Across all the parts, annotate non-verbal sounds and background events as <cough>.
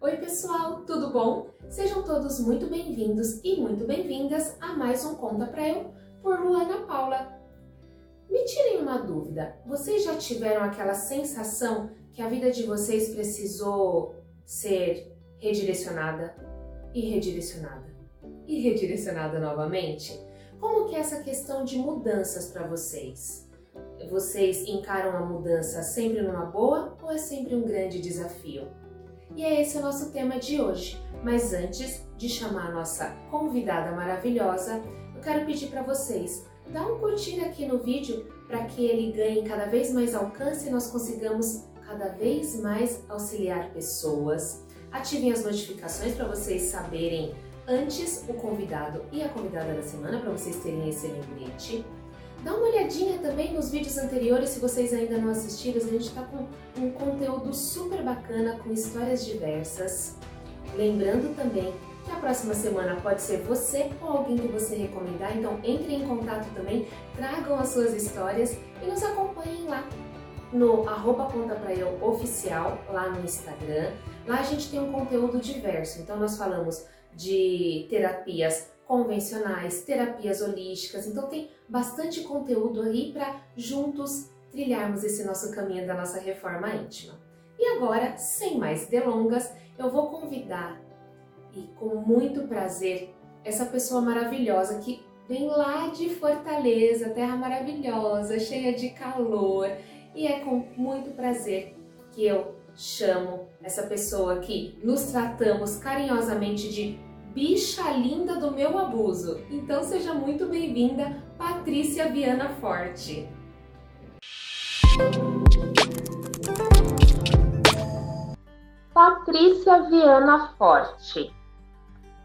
Oi, pessoal, tudo bom? Sejam todos muito bem-vindos e muito bem-vindas a mais um Conta Pra Eu por Luana Paula. Me tirem uma dúvida, vocês já tiveram aquela sensação que a vida de vocês precisou ser redirecionada e redirecionada e redirecionada novamente? Como que é essa questão de mudanças para vocês? Vocês encaram a mudança sempre numa boa ou é sempre um grande desafio? E é esse o nosso tema de hoje. Mas antes de chamar a nossa convidada maravilhosa, eu quero pedir para vocês dar um curtir aqui no vídeo para que ele ganhe cada vez mais alcance e nós consigamos cada vez mais auxiliar pessoas. Ativem as notificações para vocês saberem antes o convidado e a convidada da semana, para vocês terem esse lembrete. Dá uma olhadinha também nos vídeos anteriores, se vocês ainda não assistiram, a gente está com um conteúdo super bacana, com histórias diversas. Lembrando também que a próxima semana pode ser você ou alguém que você recomendar, então entrem em contato também, tragam as suas histórias e nos acompanhem lá no arroba conta pra eu oficial, lá no Instagram. Lá a gente tem um conteúdo diverso, então nós falamos de terapias convencionais, terapias holísticas. Então tem bastante conteúdo aí para juntos trilharmos esse nosso caminho da nossa reforma íntima. E agora, sem mais delongas, eu vou convidar e com muito prazer essa pessoa maravilhosa que vem lá de Fortaleza, terra maravilhosa, cheia de calor, e é com muito prazer que eu chamo essa pessoa que nos tratamos carinhosamente de bicha linda do meu abuso. Então seja muito bem-vinda, Patrícia Viana Forte. Patrícia Viana Forte.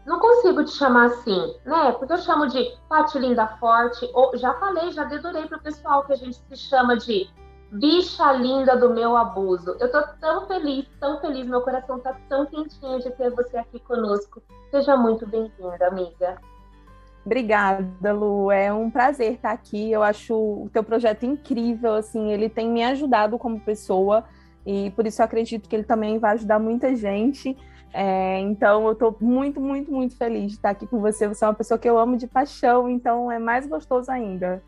Não consigo te chamar assim, né? Porque eu chamo de Pati Linda Forte, ou já falei, já dedurei pro pessoal que a gente se chama de bicha linda do meu abuso. Eu tô tão feliz, tão feliz, meu coração tá tão quentinho de ter você aqui conosco. Seja muito bem-vinda, amiga. Obrigada, Lu. É um prazer estar aqui. Eu acho o teu projeto incrível, assim, ele tem me ajudado como pessoa e por isso acredito que ele também vai ajudar muita gente. É, então eu estou muito, muito, muito feliz de estar aqui com você. Você é uma pessoa que eu amo de paixão, então é mais gostoso ainda.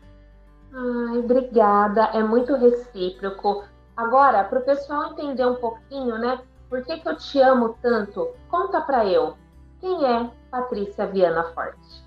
Ai, obrigada, é muito recíproco. Agora, para o pessoal entender um pouquinho, né? Por que, que eu te amo tanto? Conta para eu. Quem é Patrícia Viana Forte?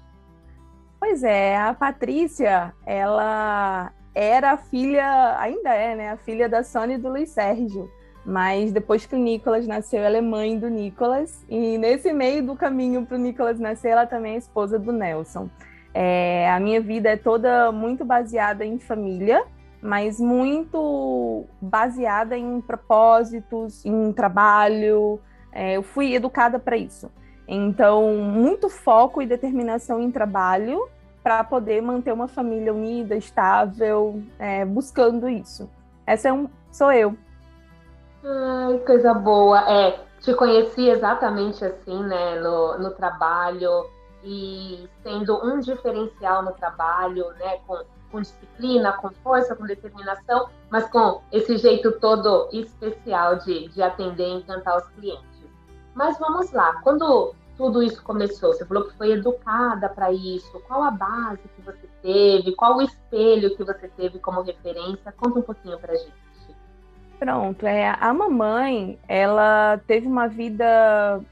Pois é, a Patrícia, ela era filha, ainda é, né? A filha da Sônia e do Luiz Sérgio. Mas depois que o Nicolas nasceu, ela é mãe do Nicolas. E nesse meio do caminho para o Nicolas nascer, ela também é esposa do Nelson. É, a minha vida é toda muito baseada em família, mas muito baseada em propósitos, em trabalho. É, eu fui educada para isso. Então, muito foco e determinação em trabalho para poder manter uma família unida, estável, é, buscando isso. Essa é um, sou eu. Ai, coisa boa. É, te conheci exatamente assim, né, no, no trabalho e sendo um diferencial no trabalho, né, com, com disciplina, com força, com determinação, mas com esse jeito todo especial de, de atender e encantar os clientes. Mas vamos lá, quando tudo isso começou, você falou que foi educada para isso, qual a base que você teve, qual o espelho que você teve como referência? Conta um pouquinho para gente. Pronto, é, a mamãe, ela teve uma vida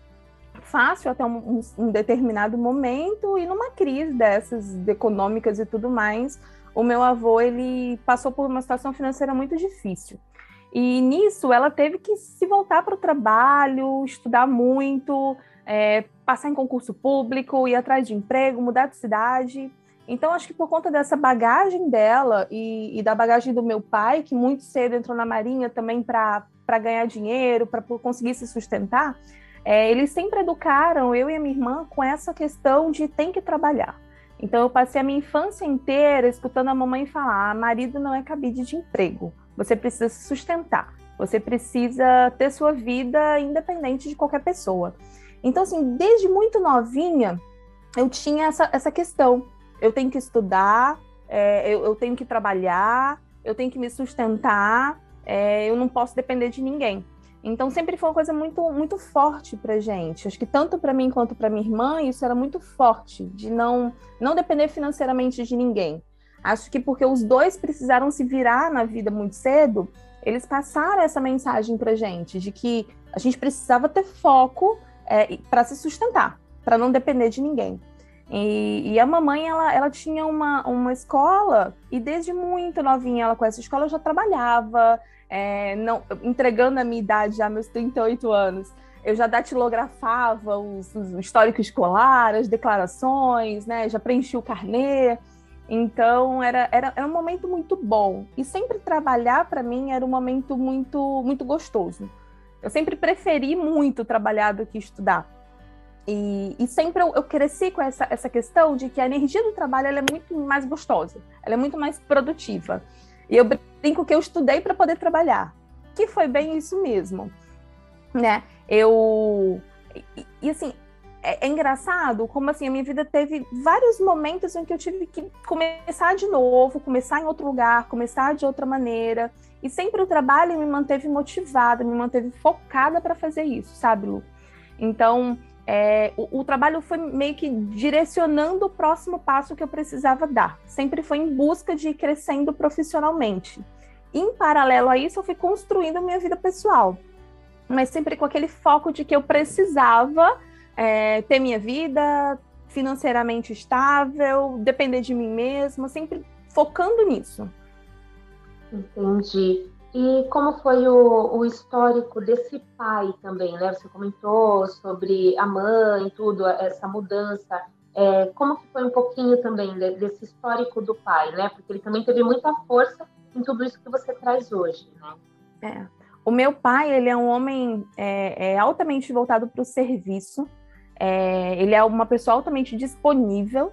fácil até um, um, determinado momento e numa crise dessas econômicas e tudo mais, o meu avô ele passou por uma situação financeira muito difícil. E nisso ela teve que se voltar para o trabalho, estudar muito, é, passar em concurso público, ir atrás de emprego, mudar de cidade. Então, acho que por conta dessa bagagem dela e, e da bagagem do meu pai, que muito cedo entrou na Marinha também para ganhar dinheiro, para conseguir se sustentar, é, eles sempre educaram eu e a minha irmã com essa questão de tem que trabalhar. Então eu passei a minha infância inteira escutando a mamãe falar: ah, marido não é cabide de emprego, você precisa se sustentar, você precisa ter sua vida independente de qualquer pessoa. Então, assim, desde muito novinha, eu tinha essa, essa questão. Eu tenho que estudar, é, eu, eu, tenho que trabalhar, eu tenho que me sustentar, é, eu não posso depender de ninguém. Então sempre foi uma coisa muito muito forte para gente. Acho que tanto para mim quanto para minha irmã isso era muito forte de não não depender financeiramente de ninguém. Acho que porque os dois precisaram se virar na vida muito cedo, eles passaram essa mensagem para gente de que a gente precisava ter foco é, para se sustentar, para não depender de ninguém. E, e, a mamãe, ela, ela tinha uma, uma escola, e desde muito novinha ela com essa escola, já trabalhava, é, não, entregando a minha idade já, meus 38 anos. Eu já datilografava os, os, o histórico escolar, as declarações, né? Já preenchi o carnê. Então era, era, era um momento muito bom. E sempre trabalhar para mim era um momento muito, muito gostoso. Eu sempre preferi muito trabalhar do que estudar. E, e sempre eu, eu, cresci com essa, essa questão de que a energia do trabalho é muito mais gostosa, ela é muito mais produtiva. E eu brinco que eu estudei para poder trabalhar, que foi bem isso mesmo, né? Eu e, e assim é, é, engraçado como assim a minha vida teve vários momentos em que eu tive que começar de novo, começar em outro lugar, começar de outra maneira. E sempre o trabalho me manteve motivada, me manteve focada para fazer isso, sabe, Lu? Então, é, o, o, trabalho foi meio que direcionando o próximo passo que eu precisava dar. Sempre foi em busca de ir crescendo profissionalmente. Em paralelo a isso, eu fui construindo minha vida pessoal, mas sempre com aquele foco de que eu precisava é, ter minha vida financeiramente estável, depender de mim mesma, sempre focando nisso. Entendi. E como foi o, o, histórico desse pai também, né? Você comentou sobre a mãe, tudo, essa mudança. É, como que foi um pouquinho também desse histórico do pai, né? Porque ele também teve muita força em tudo isso que você traz hoje, né? É. O meu pai, ele é um homem é, é altamente voltado para o serviço. É, ele é uma pessoa altamente disponível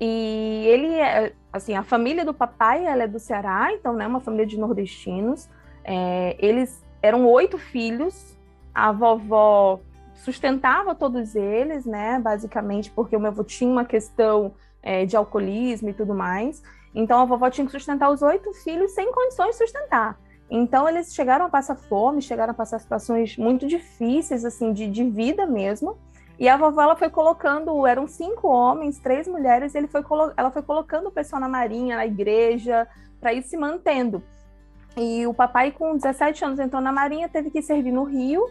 e ele é, assim, a família do papai, ela é do Ceará, então, né, uma família de nordestinos. É, eles eram oito filhos, a vovó sustentava todos eles, né, basicamente, porque o meu avô tinha uma questão é, de alcoolismo e tudo mais. Então, a vovó tinha que sustentar os oito filhos sem condições de sustentar. Então, eles chegaram a passar fome, chegaram a passar situações muito difíceis, assim, de, de vida mesmo. E a vovó ela foi colocando, eram cinco homens, três mulheres, e ele foi ela foi colocando o pessoal na marinha, na igreja, para ir se mantendo. E o papai, com 17 anos, entrou na marinha, teve que servir no Rio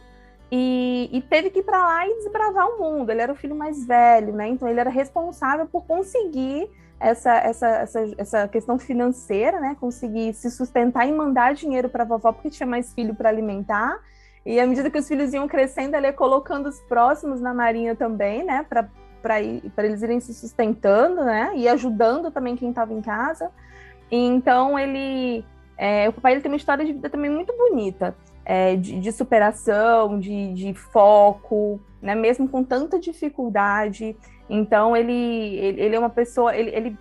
e, e teve que ir para lá e desbravar o mundo. Ele era o filho mais velho, né? Então ele era responsável por conseguir essa, essa, essa, essa questão financeira, né? Conseguir se sustentar e mandar dinheiro para a vovó, porque tinha mais filho para alimentar e à medida que os filhos iam crescendo, ele ia colocando os próximos na marinha também, né? Para eles irem se sustentando, né? E ajudando também quem estava em casa. E então ele. É, o papai ele tem uma história de vida também muito bonita. É, de, de, superação, de, de, foco, né? Mesmo com tanta dificuldade. Então ele, ele, ele é uma pessoa. Ele, ele,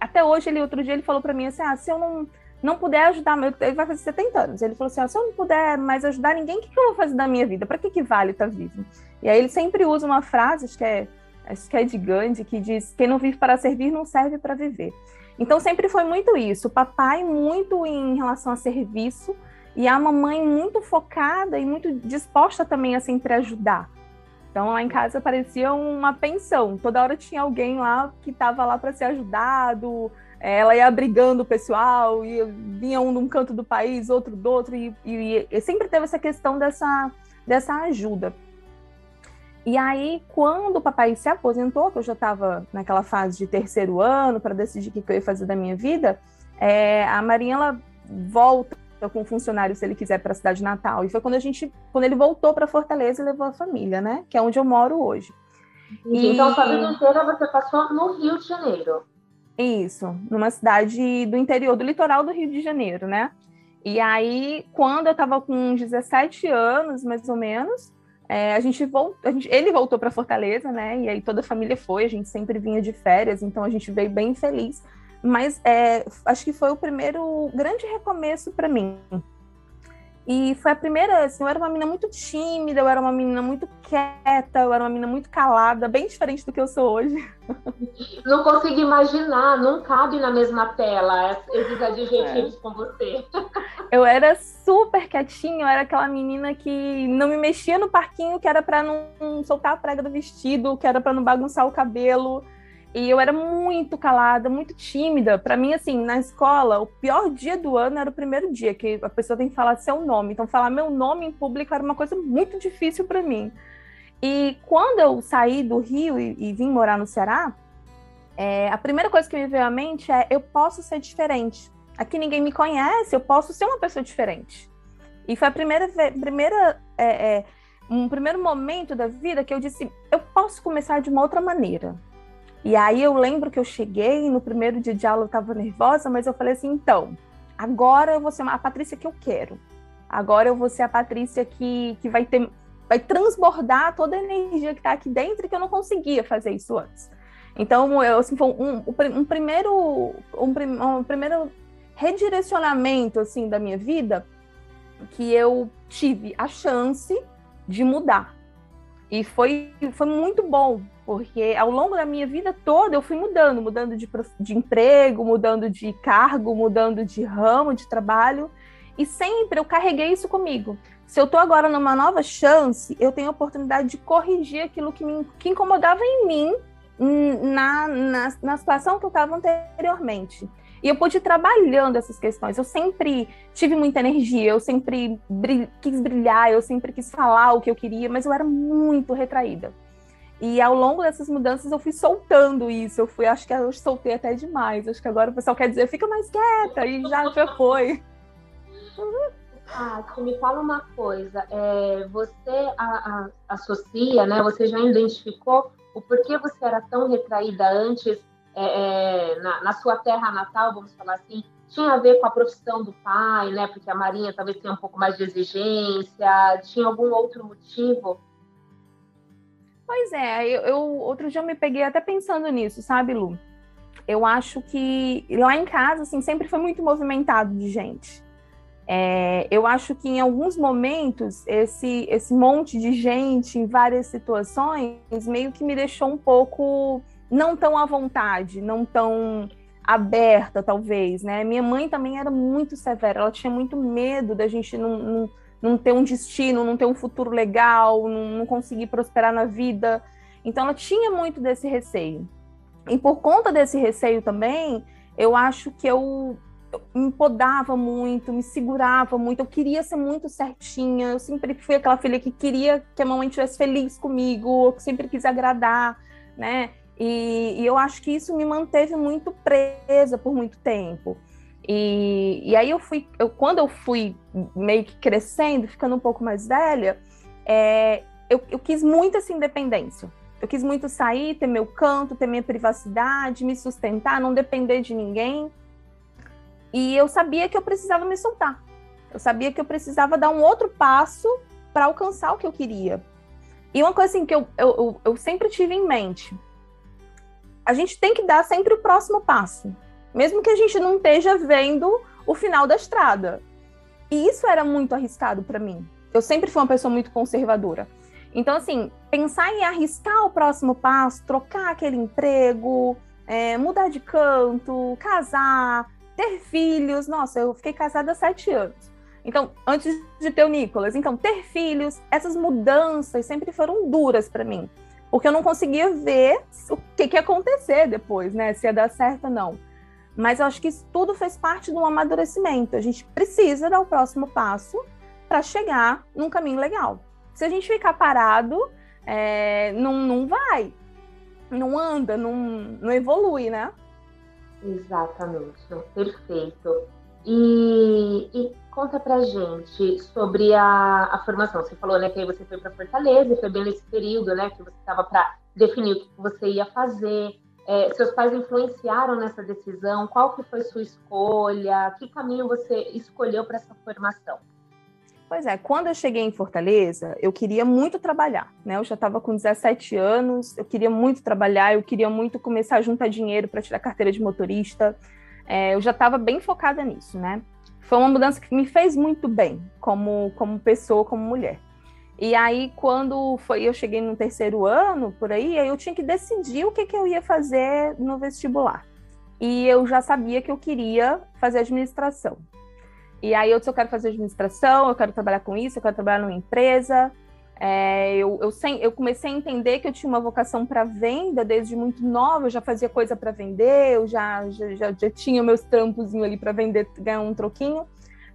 até hoje, ele outro dia ele falou para mim assim: ah, se eu não não puder ajudar, ele vai fazer 70 anos. Ele falou assim: ah, se eu não puder mais ajudar ninguém, o que, que eu vou fazer da minha vida? Para que, que vale estar tá vivo? E aí ele sempre usa uma frase, acho que é, acho que é de Gandhi, que diz: quem não vive para servir não serve para viver. Então sempre foi muito isso. O papai muito em relação a serviço e a mamãe muito focada e muito disposta também a sempre ajudar. Então lá em casa parecia uma pensão. Toda hora tinha alguém lá que estava lá para ser ajudado, ela ia abrigando o pessoal, e vinha um num canto do país, outro do outro, e, e, e sempre teve essa questão dessa, dessa ajuda. E aí, quando o papai se aposentou, que eu já estava naquela fase de terceiro ano para decidir o que eu ia fazer da minha vida, é, a Marinha ela volta com o funcionário se ele quiser para a cidade natal. E foi quando a gente, quando ele voltou para Fortaleza e levou a família, né? Que é onde eu moro hoje. E... Então, a vida inteira você passou no Rio de Janeiro. Isso, numa cidade do interior, do litoral do Rio de Janeiro, né? E aí, quando eu estava com uns 17 anos, mais ou menos, é, a gente voltou, a gente, ele voltou para Fortaleza, né? E aí toda a família foi, a gente sempre vinha de férias, então a gente veio bem feliz. Mas é, acho que foi o primeiro grande recomeço para mim. E foi a primeira, assim, eu era uma menina muito tímida, eu era uma menina muito quieta, eu era uma menina muito calada, bem diferente do que eu sou hoje. <laughs> Não consigo imaginar, não cabe na mesma tela esses adjetivos é. com você. <laughs> Eu era super quietinha, eu era aquela menina que não me mexia no parquinho, que era para não soltar a prega do vestido, que era para não bagunçar o cabelo. E eu era muito calada, muito tímida. Para mim, assim, na escola, o pior dia do ano era o primeiro dia, que a pessoa tem que falar seu nome. Então, falar meu nome em público era uma coisa muito difícil para mim. E quando eu saí do Rio e, e vim morar no Ceará, é, a primeira coisa que me veio à mente é: eu posso ser diferente. Aqui ninguém me conhece, eu posso ser uma pessoa diferente. E foi a primeira, primeira é, é, um primeiro momento da vida que eu disse: eu posso começar de uma outra maneira. E aí eu lembro que eu cheguei, no primeiro dia de aula eu estava nervosa, mas eu falei assim, então, agora eu vou ser a Patrícia que eu quero. Agora eu vou ser a Patrícia que, que vai ter vai transbordar toda a energia que está aqui dentro que eu não conseguia fazer isso antes. Então, eu, assim, foi um, um, um primeiro um, um, primeiro redirecionamento assim da minha vida que eu tive a chance de mudar. E foi, foi muito bom, porque ao longo da minha vida toda eu fui mudando, mudando de, de emprego, mudando de cargo, mudando de ramo de trabalho, e sempre eu carreguei isso comigo. Se eu estou agora numa nova chance, eu tenho a oportunidade de corrigir aquilo que me que incomodava em mim na, na, na situação que eu estava anteriormente. E eu pude ir trabalhando essas questões. Eu sempre tive muita energia, eu sempre quis brilhar, eu sempre quis falar o que eu queria, mas eu era muito retraída. E ao longo dessas mudanças eu fui soltando isso. Eu fui, acho que eu soltei até demais. Acho que agora o pessoal quer dizer, fica mais quieta, e já, <laughs> já foi. Ah, você me fala uma coisa, é, você a, a, associa, né? Você já identificou o porquê você era tão retraída antes é, é, na, na, sua terra natal, vamos falar assim, tinha a ver com a profissão do pai, né? Porque a Marinha talvez tenha um pouco mais de exigência, tinha algum outro motivo? Pois é, eu, eu, outro dia eu me peguei até pensando nisso, sabe, Lu? Eu acho que lá em casa, assim, sempre foi muito movimentado de gente. É, eu acho que em alguns momentos esse, esse monte de gente em várias situações meio que me deixou um pouco não tão à vontade, não tão aberta, talvez, né? Minha mãe também era muito severa, ela tinha muito medo da gente não, não não ter um destino, não ter um futuro legal, não, não conseguir prosperar na vida. Então ela tinha muito desse receio. E por conta desse receio também, eu acho que eu, me podava muito, me segurava muito, eu queria ser muito certinha, eu sempre fui aquela filha que queria que a mamãe estivesse feliz comigo, eu sempre quis agradar, né? E, e eu acho que isso me manteve muito presa por muito tempo. E, e aí eu fui, eu, quando eu fui meio que crescendo, ficando um pouco mais velha, é, eu, eu quis muito essa independência. Eu quis muito sair, ter meu canto, ter minha privacidade, me sustentar, não depender de ninguém. E eu sabia que eu precisava me soltar. Eu sabia que eu precisava dar um outro passo para alcançar o que eu queria. E uma coisa assim que eu, eu, eu sempre tive em mente: a gente tem que dar sempre o próximo passo mesmo que a gente não esteja vendo o final da estrada. E isso era muito arriscado para mim. Eu sempre fui uma pessoa muito conservadora. Então, assim, pensar em arriscar o próximo passo, trocar aquele emprego, é, mudar de canto, casar, ter filhos. Nossa, eu fiquei casada há sete anos. Então, antes de ter o Nicolas, então, ter filhos, essas mudanças sempre foram duras para mim. Porque eu não conseguia ver o que, que ia acontecer depois, né? Se ia dar certo ou não. Mas eu acho que isso tudo fez parte um amadurecimento. A gente precisa dar o próximo passo para chegar num caminho legal. Se a gente ficar parado, é, não, não vai, não anda, não, não evolui, né? Exatamente, perfeito. E, e conta pra gente sobre a, a formação. Você falou né, que aí você foi para Fortaleza, e foi bem nesse período né, que você estava para definir o que você ia fazer. É, seus pais influenciaram nessa decisão? Qual que foi sua escolha? Que caminho você escolheu para essa formação? Pois é, quando eu cheguei em Fortaleza, eu queria muito trabalhar, né? Eu já estava com 17 anos, eu queria muito trabalhar, eu queria muito começar a juntar dinheiro para tirar carteira de motorista. É, eu já estava bem focada nisso, né? foi uma mudança que me fez muito bem como, como pessoa, como mulher. E aí, quando foi, eu cheguei no terceiro ano, por aí, eu tinha que decidir o que, que eu ia fazer no vestibular. E eu já sabia que eu queria fazer administração. E aí eu disse, eu quero fazer administração, eu quero trabalhar com isso, eu quero trabalhar numa empresa. É, eu, eu, sem, eu, comecei a entender que eu tinha uma vocação para venda desde muito nova, eu já fazia coisa para vender, eu já, já, já, já tinha meus trampos ali para vender, ganhar um troquinho.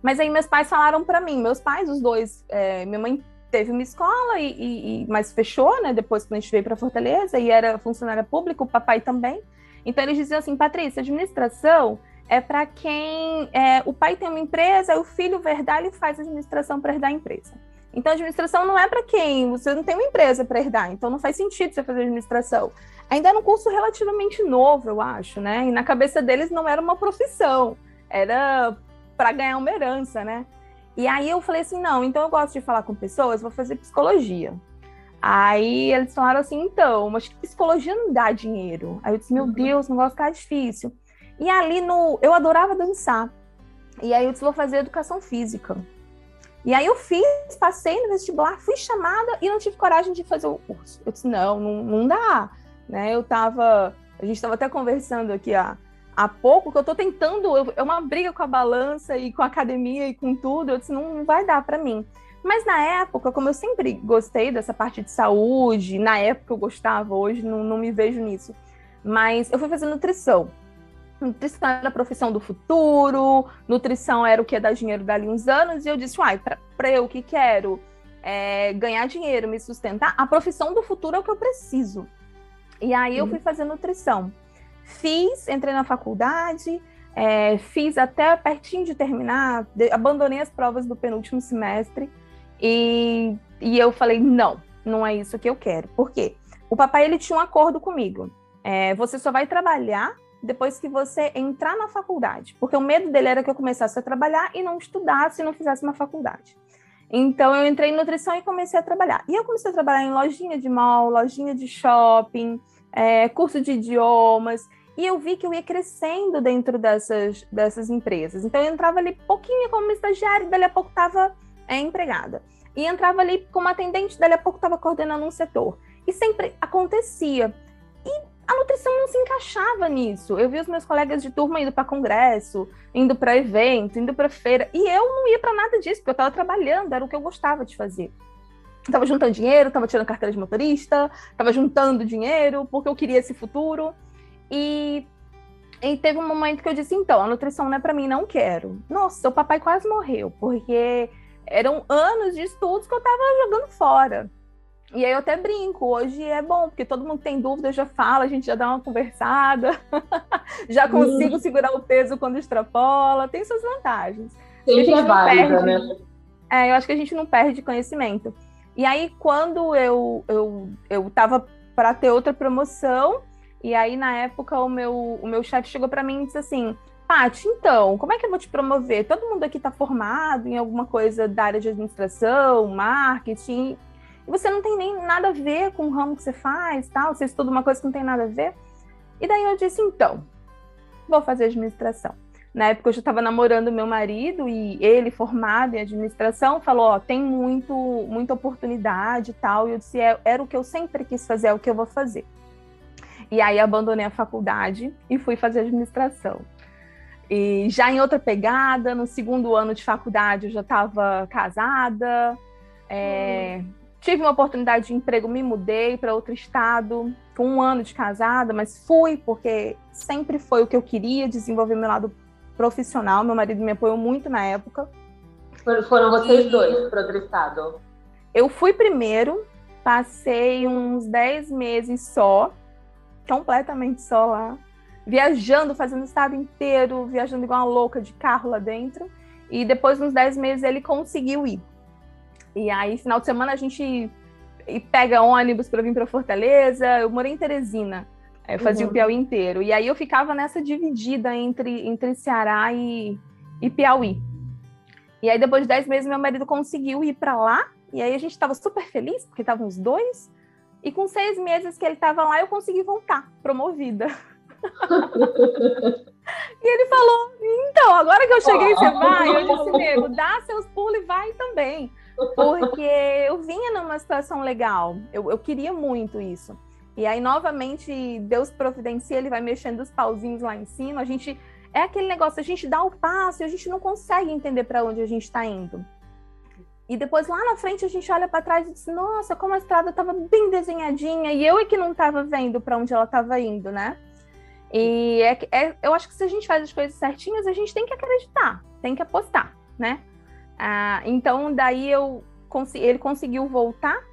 Mas aí meus pais falaram para mim, meus pais, os dois, é, minha mãe teve uma escola, e, e, e, mas fechou, né? Depois que a gente veio para Fortaleza e era funcionária pública, o papai também. Então eles diziam assim, Patrícia, administração é para quem é, o pai tem uma empresa, o filho verdade e faz administração para herdar a empresa. Então, administração não é para quem você não tem uma empresa para herdar, então não faz sentido você fazer administração. Ainda era um curso relativamente novo, eu acho, né? E na cabeça deles não era uma profissão, era para ganhar uma herança, né? E aí eu falei assim: não, então eu gosto de falar com pessoas, vou fazer psicologia. Aí eles falaram assim: então, mas que psicologia não dá dinheiro. Aí eu disse: meu uhum. Deus, não vai ficar difícil. E ali no. Eu adorava dançar. E aí eu disse: vou fazer educação física. E aí eu fiz, passei no vestibular, fui chamada e não tive coragem de fazer o curso. Eu disse, não, não, não dá. Né? Eu tava. A gente estava até conversando aqui há, há pouco que eu estou tentando. Eu, é uma briga com a balança e com a academia e com tudo. Eu disse, não, não vai dar para mim. Mas na época, como eu sempre gostei dessa parte de saúde, na época eu gostava, hoje não, não me vejo nisso. Mas eu fui fazer nutrição. Nutrição era a profissão do futuro, nutrição era o que ia dar dinheiro dali uns anos, e eu disse, uai, para eu que quero é, ganhar dinheiro, me sustentar, a profissão do futuro é o que eu preciso. E aí eu fui fazer nutrição. Fiz, entrei na faculdade, é, fiz até pertinho de terminar, de, abandonei as provas do penúltimo semestre, e, e eu falei, não, não é isso que eu quero. Por quê? O papai, ele tinha um acordo comigo. É, você só vai trabalhar depois que você entrar na faculdade, porque o medo dele era que eu começasse a trabalhar e não estudasse e não fizesse uma faculdade. Então eu entrei em nutrição e comecei a trabalhar. E eu comecei a trabalhar em lojinha de mall, lojinha de shopping, é, curso de idiomas. E eu vi que eu ia crescendo dentro dessas, dessas empresas. Então eu entrava ali pouquinho como estagiária, e dali a pouco estava é, empregada. E entrava ali como atendente, dali a pouco estava coordenando um setor. E sempre acontecia. E a nutrição não se encaixava nisso. Eu vi os meus colegas de turma indo para congresso, indo para evento, indo para feira, e eu não ia para nada disso, porque eu estava trabalhando, era o que eu gostava de fazer. Estava juntando dinheiro, estava tirando carteira de motorista, estava juntando dinheiro porque eu queria esse futuro. E, e teve um momento que eu disse: então, a nutrição não é para mim, não quero. Nossa, o papai quase morreu, porque eram anos de estudos que eu estava jogando fora. E aí eu até brinco, hoje é bom, porque todo mundo tem dúvida, já fala, a gente já dá uma conversada, <laughs> já consigo segurar o peso quando extrapola, tem suas vantagens. Sempre é válida, né? É, eu acho que a gente não perde conhecimento. E aí, quando eu, eu, eu tava para ter outra promoção, e aí, na época, o meu, o meu chefe chegou para mim e disse assim: Paty, então, como é que eu vou te promover? Todo mundo aqui está formado em alguma coisa da área de administração, marketing, e você não tem nem nada a ver com o ramo que você faz, tal, você estuda uma coisa que não tem nada a ver. E daí eu disse, então, vou fazer administração. Na época eu já estava namorando meu marido e ele, formado em administração, falou: Ó, tem muito, muita oportunidade e tal. E eu disse: é, era o que eu sempre quis fazer, é o que eu vou fazer. E aí abandonei a faculdade e fui fazer administração. E já em outra pegada, no segundo ano de faculdade eu já estava casada, é, hum. Tive uma oportunidade de emprego, me mudei para outro estado, com um ano de casada, mas fui porque sempre foi o que eu queria, desenvolver meu lado profissional. Meu marido me apoiou muito na época. Foram vocês e dois para outro estado? Eu fui primeiro, passei uns 10 meses só, completamente só lá, viajando, fazendo o estado inteiro, viajando igual uma louca de carro lá dentro. E depois, uns 10 meses, ele conseguiu ir. E aí, final de semana, a gente pega ônibus para vir para Fortaleza. Eu morei em Teresina. Eu fazia uhum. o Piauí inteiro. E aí eu ficava nessa dividida entre, entre Ceará e, e Piauí. E aí, depois de 10 meses, meu marido conseguiu ir para lá. E aí a gente estava super feliz, porque estavam os dois. E com seis meses que ele estava lá, eu consegui voltar, promovida. <laughs> E ele falou: então, agora que eu cheguei, você vai? Eu disse, nego, dá seus pulos e vai também. Porque eu vinha numa situação legal, eu, eu queria muito isso. E aí, novamente, Deus providencia, ele vai mexendo os pauzinhos lá em cima. A gente. É aquele negócio, a gente dá o passo e a gente não consegue entender para onde a gente está indo. E depois lá na frente a gente olha para trás e diz: Nossa, como a estrada estava bem desenhadinha e eu é que não estava vendo para onde ela estava indo, né? E é, é, eu acho que se a gente faz as coisas certinhas, a gente tem que acreditar, tem que apostar, né? Ah, então, daí eu ele conseguiu voltar,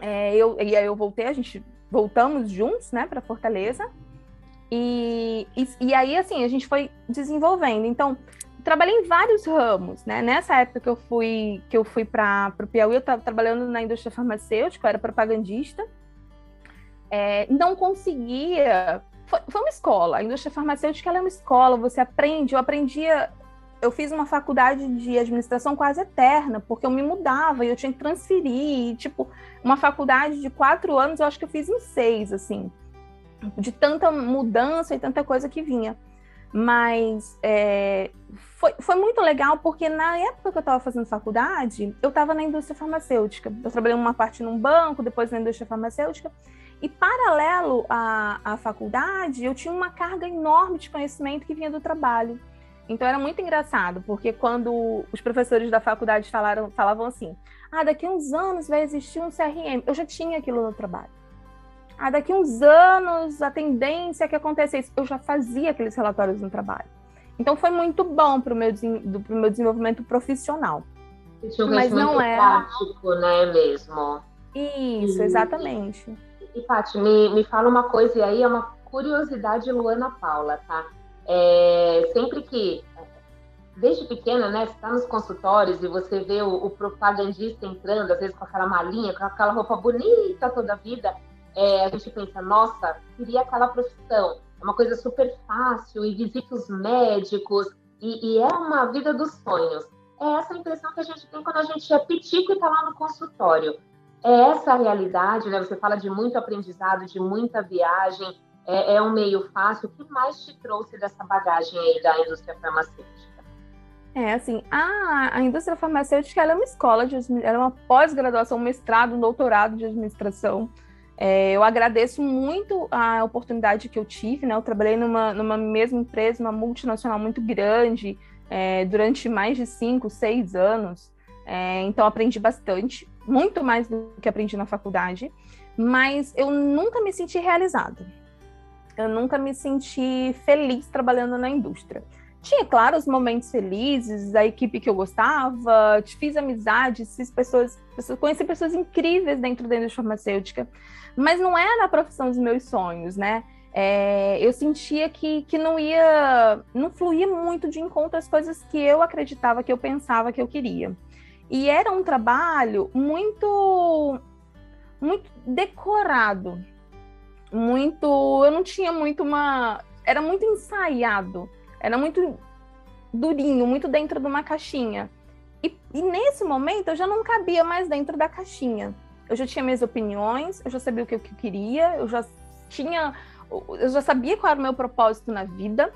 é, eu, e aí eu voltei, a gente voltamos juntos, né, para Fortaleza. E, e, e, aí, assim, a gente foi desenvolvendo. Então, trabalhei em vários ramos, né? Nessa época que eu fui que eu fui para o Piauí, eu estava trabalhando na indústria farmacêutica, eu era propagandista. É, não conseguia. Foi, foi, uma escola. A indústria farmacêutica é uma escola. Você aprende. Eu aprendia. Eu fiz uma faculdade de administração quase eterna, porque eu me mudava e eu tinha que transferir. E, tipo, uma faculdade de quatro anos, eu acho que eu fiz em seis, assim, de tanta mudança e tanta coisa que vinha. Mas é, foi, foi muito legal porque na época que eu estava fazendo faculdade, eu estava na indústria farmacêutica. Eu trabalhei uma parte num banco, depois na indústria farmacêutica. E paralelo à, à faculdade, eu tinha uma carga enorme de conhecimento que vinha do trabalho. Então era muito engraçado, porque quando os professores da faculdade falaram, falavam assim: ah, daqui a uns anos vai existir um CRM, eu já tinha aquilo no trabalho ah, daqui uns anos a tendência é que acontecesse. Eu já fazia aqueles relatórios no trabalho. Então foi muito bom para o meu, meu desenvolvimento profissional. Um Mas não é prático, né, mesmo? Isso, e, exatamente. E, Paty, me, me fala uma coisa, e aí é uma curiosidade Luana Paula, tá? É, sempre que, desde pequena, né, você está nos consultórios e você vê o, o propagandista entrando, às vezes com aquela malinha, com aquela roupa bonita toda a vida, é, a gente pensa, nossa, queria aquela profissão, é uma coisa super fácil, e visita os médicos, e, e, é uma vida dos sonhos. É essa a impressão que a gente tem quando a gente é pitico e está lá no consultório. É essa a realidade, né? Você fala de muito aprendizado, de muita viagem, é, é um meio fácil. O que mais te trouxe dessa bagagem aí da indústria farmacêutica? É, assim, a, a indústria farmacêutica é uma escola, de, ela é uma pós-graduação, um mestrado, um doutorado de administração. É, eu agradeço muito a oportunidade que eu tive, né? Eu trabalhei numa, numa mesma empresa, uma multinacional muito grande, é, durante mais de cinco, seis anos. É, então, aprendi bastante, muito mais do que aprendi na faculdade, mas eu nunca me senti realizada. Eu nunca me senti feliz trabalhando na indústria. Tinha, claro, os momentos felizes, a equipe que eu gostava, fiz amizades, fiz pessoas, pessoas conheci pessoas incríveis dentro da indústria farmacêutica, mas não era a profissão dos meus sonhos, né? É, eu sentia que, que não ia, não fluía muito de encontro às coisas que eu acreditava, que eu pensava que eu queria. E era um trabalho muito, muito decorado, muito, eu não tinha muito uma, era muito ensaiado, era muito durinho, muito dentro de uma caixinha. E, e nesse momento eu já não cabia mais dentro da caixinha eu já tinha minhas opiniões, eu já sabia o que eu queria, eu já tinha, eu já sabia qual era o meu propósito na vida.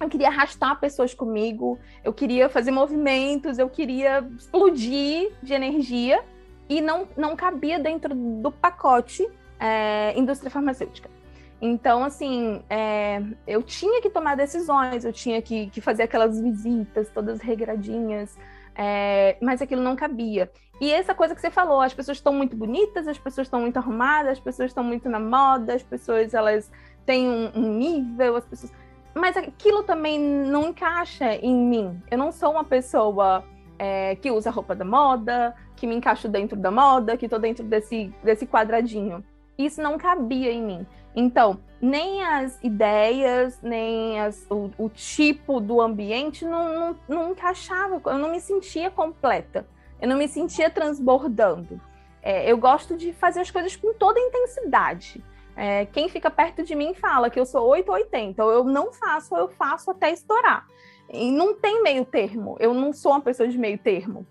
Eu queria arrastar pessoas comigo, eu queria fazer movimentos, eu queria explodir de energia e não, não cabia dentro do pacote é, indústria farmacêutica. Então, assim, é, eu tinha que tomar decisões, eu tinha que, que fazer aquelas visitas todas regradinhas, é, mas aquilo não cabia. E essa coisa que você falou, as pessoas estão muito bonitas, as pessoas estão muito arrumadas, as pessoas estão muito na moda, as pessoas elas têm um, um nível, as pessoas. Mas aquilo também não encaixa em mim. Eu não sou uma pessoa é, que usa roupa da moda, que me encaixo dentro da moda, que estou dentro desse, desse quadradinho. Isso não cabia em mim. Então, nem as ideias, nem as, o, o, tipo do ambiente não, não, não encaixava, eu não me sentia completa eu não me sentia transbordando. É, eu gosto de fazer as coisas com toda intensidade. É, quem fica perto de mim fala que eu sou 880, ou eu não faço, ou eu faço até estourar. E não tem meio termo, eu não sou uma pessoa de meio termo.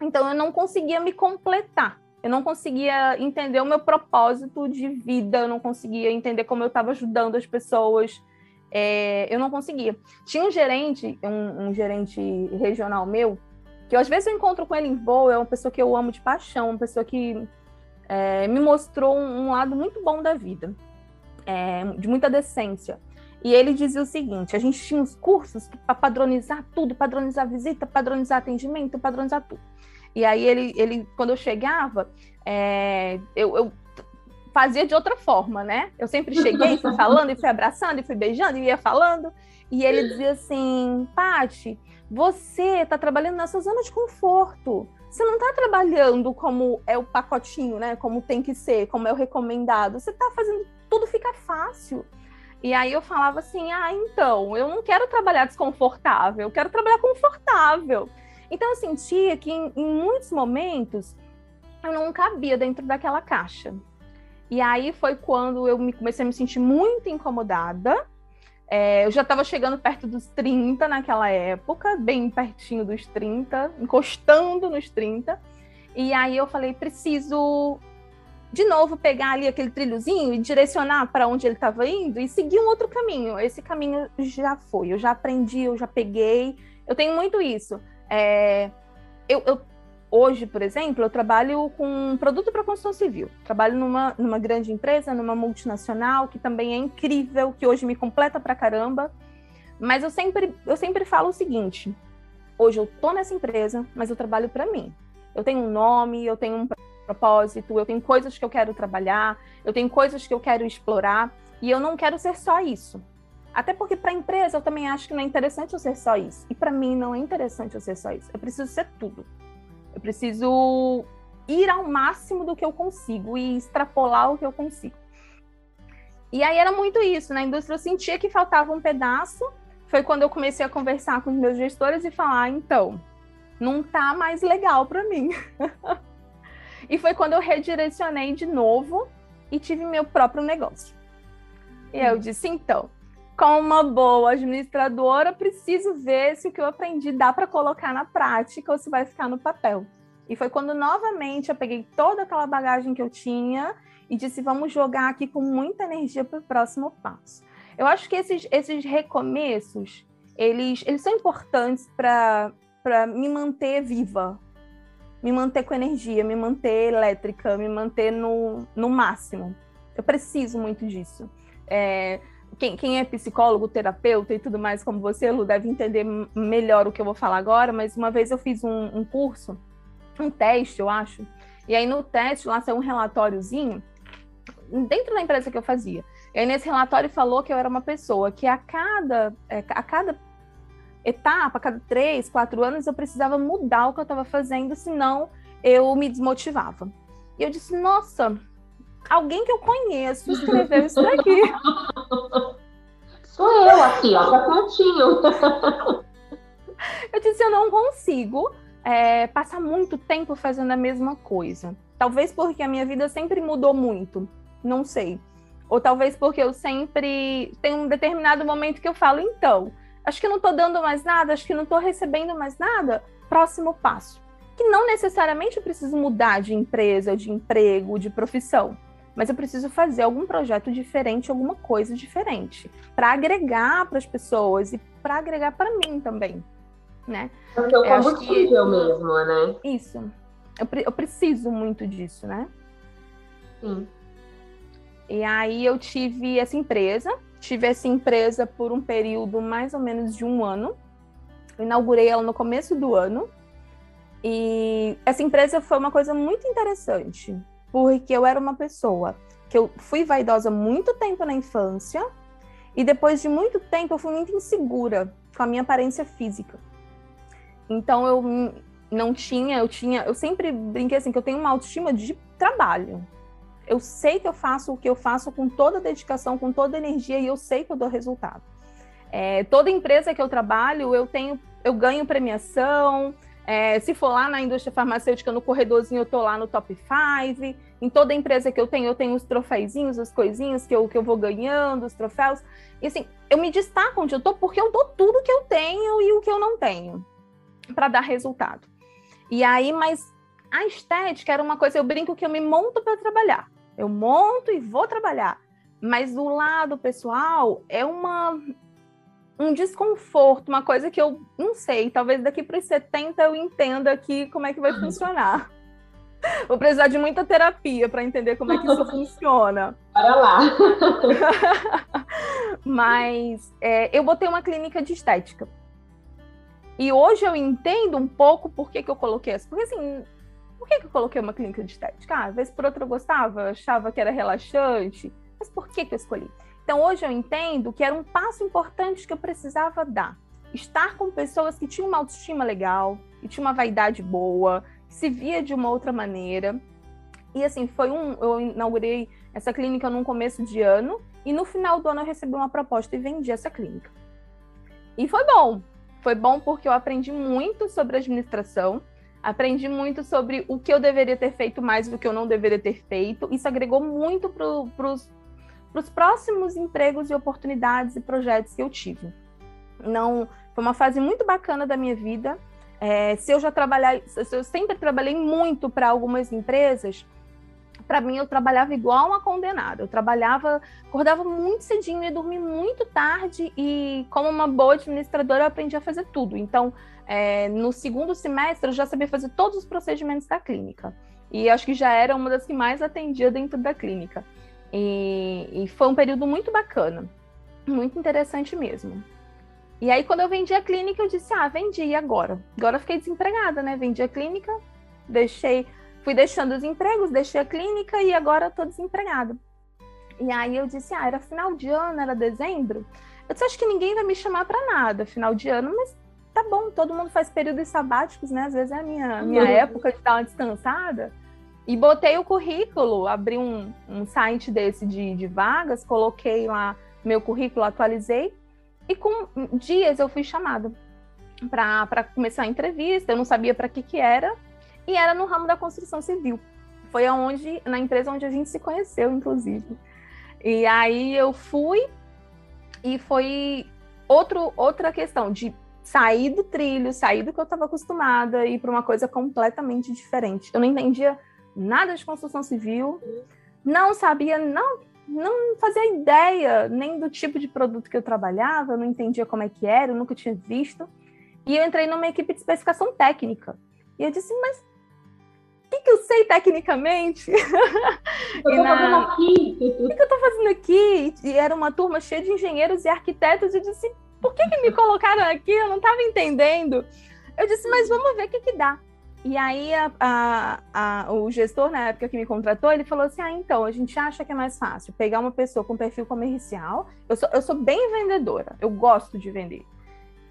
Então eu não conseguia me completar, eu não conseguia entender o meu propósito de vida, eu não conseguia entender como eu estava ajudando as pessoas. é, eu não conseguia. Tinha um gerente, um, um, gerente regional meu, que às vezes eu encontro com ele em voo, é uma pessoa que eu amo de paixão, uma pessoa que é, me mostrou um, um, lado muito bom da vida, é, de muita decência. E ele dizia o seguinte: a gente tinha uns cursos para padronizar tudo, padronizar visita, padronizar atendimento, padronizar tudo. E aí ele, ele quando eu chegava, é, eu, eu fazia de outra forma, né? Eu sempre cheguei, fui falando, e fui abraçando, e fui beijando, e ia falando. E ele dizia assim: Pati, você está trabalhando na sua zona de conforto. Você não está trabalhando como é o pacotinho, né? Como tem que ser, como é o recomendado. Você está fazendo tudo fica fácil. E aí eu falava assim: ah, então, eu não quero trabalhar desconfortável, eu quero trabalhar confortável. Então eu sentia que em, em muitos momentos eu não cabia dentro daquela caixa. E aí foi quando eu me, comecei a me sentir muito incomodada. É, eu já estava chegando perto dos 30 naquela época, bem pertinho dos 30, encostando nos 30. E aí eu falei, preciso de novo pegar ali aquele trilhozinho e direcionar para onde ele estava indo e seguir um outro caminho. Esse caminho já foi, eu já aprendi, eu já peguei. Eu tenho muito isso. É, eu, eu, hoje, por exemplo, eu trabalho com produto para construção civil. Trabalho numa, numa grande empresa, numa multinacional, que também é incrível, que hoje me completa para caramba. Mas eu sempre, eu sempre falo o seguinte: hoje eu tô nessa empresa, mas eu trabalho para mim. Eu tenho um nome, eu tenho um propósito, eu tenho coisas que eu quero trabalhar, eu tenho coisas que eu quero explorar, e eu não quero ser só isso. Até porque para a empresa eu também acho que não é interessante eu ser só isso. E para mim não é interessante eu ser só isso. Eu preciso ser tudo. Eu preciso ir ao máximo do que eu consigo e extrapolar o que eu consigo. E aí era muito isso. Na indústria eu sentia que faltava um pedaço. Foi quando eu comecei a conversar com os meus gestores e falar: ah, então, não tá mais legal para mim. <laughs> e foi quando eu redirecionei de novo e tive meu próprio negócio. E eu disse: então, como uma boa administradora, preciso ver se o que eu aprendi dá para colocar na prática ou se vai ficar no papel. E foi quando novamente eu peguei toda aquela bagagem que eu tinha e disse: vamos jogar aqui com muita energia para o próximo passo. Eu acho que esses, esses recomeços eles, eles são importantes para me manter viva, me manter com energia, me manter elétrica, me manter no, no máximo. Eu preciso muito disso. É, quem, quem, é psicólogo, terapeuta e tudo mais, como você, Lu, deve entender melhor o que eu vou falar agora, mas uma vez eu fiz um, um curso, um teste, eu acho, e aí no teste lá saiu um relatóriozinho dentro da empresa que eu fazia. E aí nesse relatório falou que eu era uma pessoa que a cada, é, a cada etapa, a cada três, quatro anos, eu precisava mudar o que eu estava fazendo, senão eu me desmotivava. E eu disse, nossa, alguém que eu conheço escreveu isso daqui. <laughs> Aqui, ó, tá prontinho. <laughs> eu disse, eu não consigo é, passar muito tempo fazendo a mesma coisa. Talvez porque a minha vida sempre mudou muito, não sei. Ou talvez porque eu sempre tenho um determinado momento que eu falo, então, acho que não estou dando mais nada, acho que não estou recebendo mais nada. Próximo passo. Que não necessariamente eu preciso mudar de empresa, de emprego, de profissão mas eu preciso fazer algum projeto diferente, alguma coisa diferente, para agregar para as pessoas e para agregar para mim também, né? Porque o combustível que... mesmo, né? Isso. Eu, eu preciso muito disso, né? Sim. E aí eu tive essa empresa, tive essa empresa por um período mais ou menos de um ano. Eu inaugurei ela no começo do ano. E essa empresa foi uma coisa muito interessante, porque eu era uma pessoa que eu fui vaidosa muito tempo na infância e depois de muito tempo eu fui muito insegura com a minha aparência física. Então eu não tinha, eu tinha, eu sempre brinquei assim que eu tenho uma autoestima de trabalho. Eu sei que eu faço o que eu faço com toda dedicação, com toda energia e eu sei que eu dou resultado. É, toda empresa que eu trabalho, eu tenho, eu ganho premiação, é, se for lá na indústria farmacêutica, no corredorzinho, eu tô lá no top 5. Em toda empresa que eu tenho, eu tenho os troféuzinhos, as coisinhas que eu, que eu vou ganhando, os troféus. E assim, eu me destaco onde eu tô porque eu dou tudo que eu tenho e o que eu não tenho para dar resultado. E aí, mas a estética era uma coisa, eu brinco que eu me monto para trabalhar. Eu monto e vou trabalhar. mas o lado pessoal é uma um desconforto, uma coisa que eu não sei, talvez daqui para os 70 eu entenda aqui como é que vai <laughs> funcionar. Vou precisar de muita terapia para entender como é que isso <laughs> funciona. Para lá. <laughs> Mas é, eu botei uma clínica de estética. E hoje eu entendo um pouco por que, que eu coloquei essa. Porque assim, por que, que eu coloquei uma clínica de estética? Ah, às vezes por outra eu gostava, achava que era relaxante. Mas por que, que eu escolhi? Então hoje eu entendo que era um passo importante que eu precisava dar. Estar com pessoas que tinham uma autoestima legal, que tinham uma vaidade boa, se via de uma outra maneira. E assim, foi um. Eu inaugurei essa clínica no começo de ano, e no final do ano eu recebi uma proposta e vendi essa clínica. E foi bom. Foi bom porque eu aprendi muito sobre administração, aprendi muito sobre o que eu deveria ter feito mais do que eu não deveria ter feito. Isso agregou muito para os próximos empregos e oportunidades e projetos que eu tive. Não, foi uma fase muito bacana da minha vida. É, se eu já trabalhei, se eu sempre trabalhei muito para algumas empresas, para mim eu trabalhava igual uma condenada. Eu trabalhava, acordava muito cedinho e dormia muito tarde e como uma boa administradora eu aprendi a fazer tudo. Então, é, no segundo semestre eu já sabia fazer todos os procedimentos da clínica e acho que já era uma das que mais atendia dentro da clínica. E, e foi um período muito bacana, muito interessante mesmo. E aí, quando eu vendi a clínica, eu disse: ah, vendi, e agora? Agora eu fiquei desempregada, né? Vendi a clínica, deixei, fui deixando os empregos, deixei a clínica e agora estou desempregada. E aí eu disse: ah, era final de ano, era dezembro. Eu disse: acho que ninguém vai me chamar para nada, final de ano, mas tá bom, todo mundo faz períodos sabáticos, né? Às vezes é a minha, minha uhum. época de dar uma descansada. E botei o currículo, abri um, um site desse de, de vagas, coloquei lá meu currículo, atualizei e com dias eu fui chamada para começar a entrevista, eu não sabia para que que era, e era no ramo da construção civil. Foi aonde na empresa onde a gente se conheceu, inclusive. E aí eu fui e foi outro, outra questão de sair do trilho, sair do que eu estava acostumada e ir para uma coisa completamente diferente. Eu não entendia nada de construção civil, não sabia, não não fazia ideia nem do tipo de produto que eu trabalhava, eu não entendia como é que era, eu nunca tinha visto. E eu entrei numa equipe de especificação técnica. E eu disse, mas o que, que eu sei tecnicamente? <laughs> Eu estou fazendo aqui? O que, que eu estou fazendo aqui? E era uma turma cheia de engenheiros e arquitetos. E eu disse, por que, que me <laughs> colocaram aqui? Eu não estava entendendo. Eu disse, mas vamos ver o que, que dá. E aí a, a, a, o gestor, na época que me contratou, ele falou assim: ah, então, a gente acha que é mais fácil pegar uma pessoa com perfil comercial. Eu sou, eu sou bem vendedora, eu gosto de vender.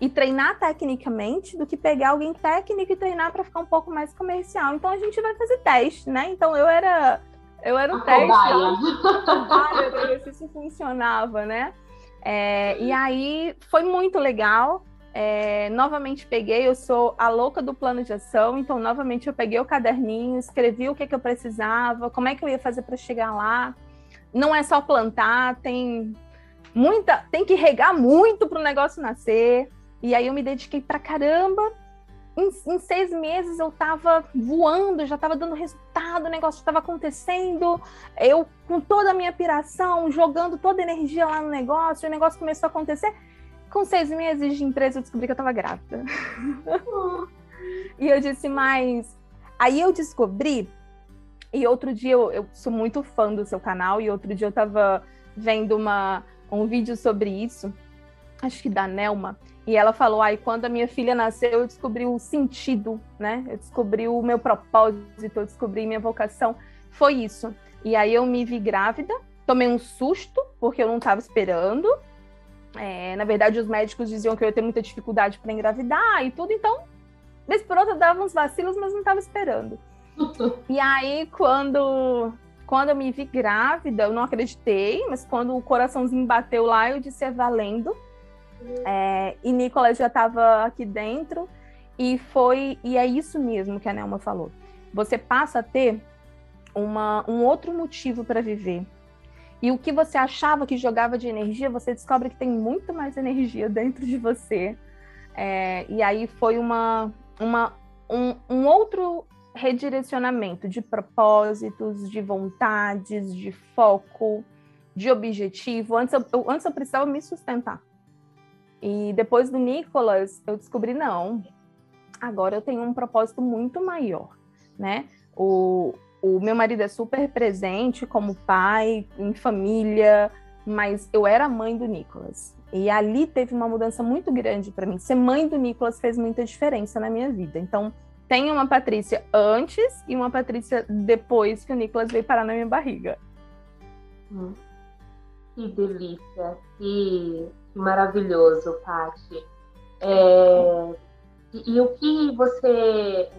E treinar tecnicamente do que pegar alguém técnico e treinar para ficar um pouco mais comercial. Então a gente vai fazer teste, né? Então eu era eu era o teste para ver se isso funcionava, né? É, e aí foi muito legal. É, novamente peguei, eu sou a louca do plano de ação, então novamente eu peguei o caderninho, escrevi o que, que eu precisava, como é que eu ia fazer para chegar lá. Não é só plantar, tem muita, tem que regar muito para o negócio nascer. E aí eu me dediquei para caramba. Em, em, seis meses eu estava voando, já estava dando resultado, o negócio estava acontecendo. Eu com toda a minha piração, jogando toda a energia lá no negócio, o negócio começou a acontecer. Com seis meses de empresa, eu descobri que eu estava grávida. e eu disse, mas. Aí eu descobri. E outro dia, eu, eu, sou muito fã do seu canal, e outro dia eu estava vendo uma, um vídeo sobre isso, acho que da Nelma, e ela falou: aí quando a minha filha nasceu, eu descobri o sentido, né? Eu descobri o meu propósito, eu descobri minha vocação. Foi isso. E aí eu me vi grávida, tomei um susto, porque eu não estava esperando. É, na verdade, os médicos diziam que eu ia ter muita dificuldade para engravidar e tudo, então, vez por outra, dava uns vacilos, mas não estava esperando. <laughs> e aí, quando, quando eu me vi grávida, eu não acreditei, mas quando o coraçãozinho bateu lá, eu disse: é valendo. É, e Nicolas já estava aqui dentro, e foi, e é isso mesmo que a Nelma falou. Você passa a ter uma, um outro motivo para viver e o que você achava que jogava de energia, você descobre que tem muito mais energia dentro de você. É, e aí foi uma, uma, um, um outro redirecionamento de propósitos, de vontades, de foco, de objetivo. Antes eu, eu, antes eu precisava me sustentar. E depois do Nicolas, eu descobri, não, agora eu tenho um propósito muito maior, né? O, o meu marido é super presente como pai, em família, mas eu era mãe do Nicolas. E ali teve uma mudança muito grande para mim. Ser mãe do Nicolas fez muita diferença na minha vida. Então, tem uma Patrícia antes e uma Patrícia depois que o Nicolas veio parar na minha barriga. Hum. Que delícia, que, que maravilhoso, Paty. É, e, e, o que você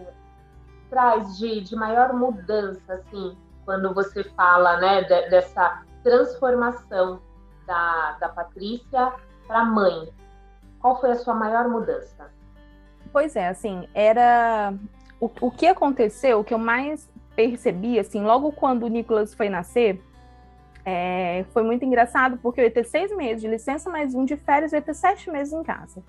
traz de, de maior mudança, assim, quando você fala né, de, dessa transformação da, da Patrícia para mãe? Qual foi a sua maior mudança? Pois é, assim, era o, o que aconteceu, o que eu mais percebi, assim, logo quando o Nicolas foi nascer, é, foi muito engraçado, porque eu ia ter seis meses de licença, mais um de férias, eu ia ter sete meses em casa.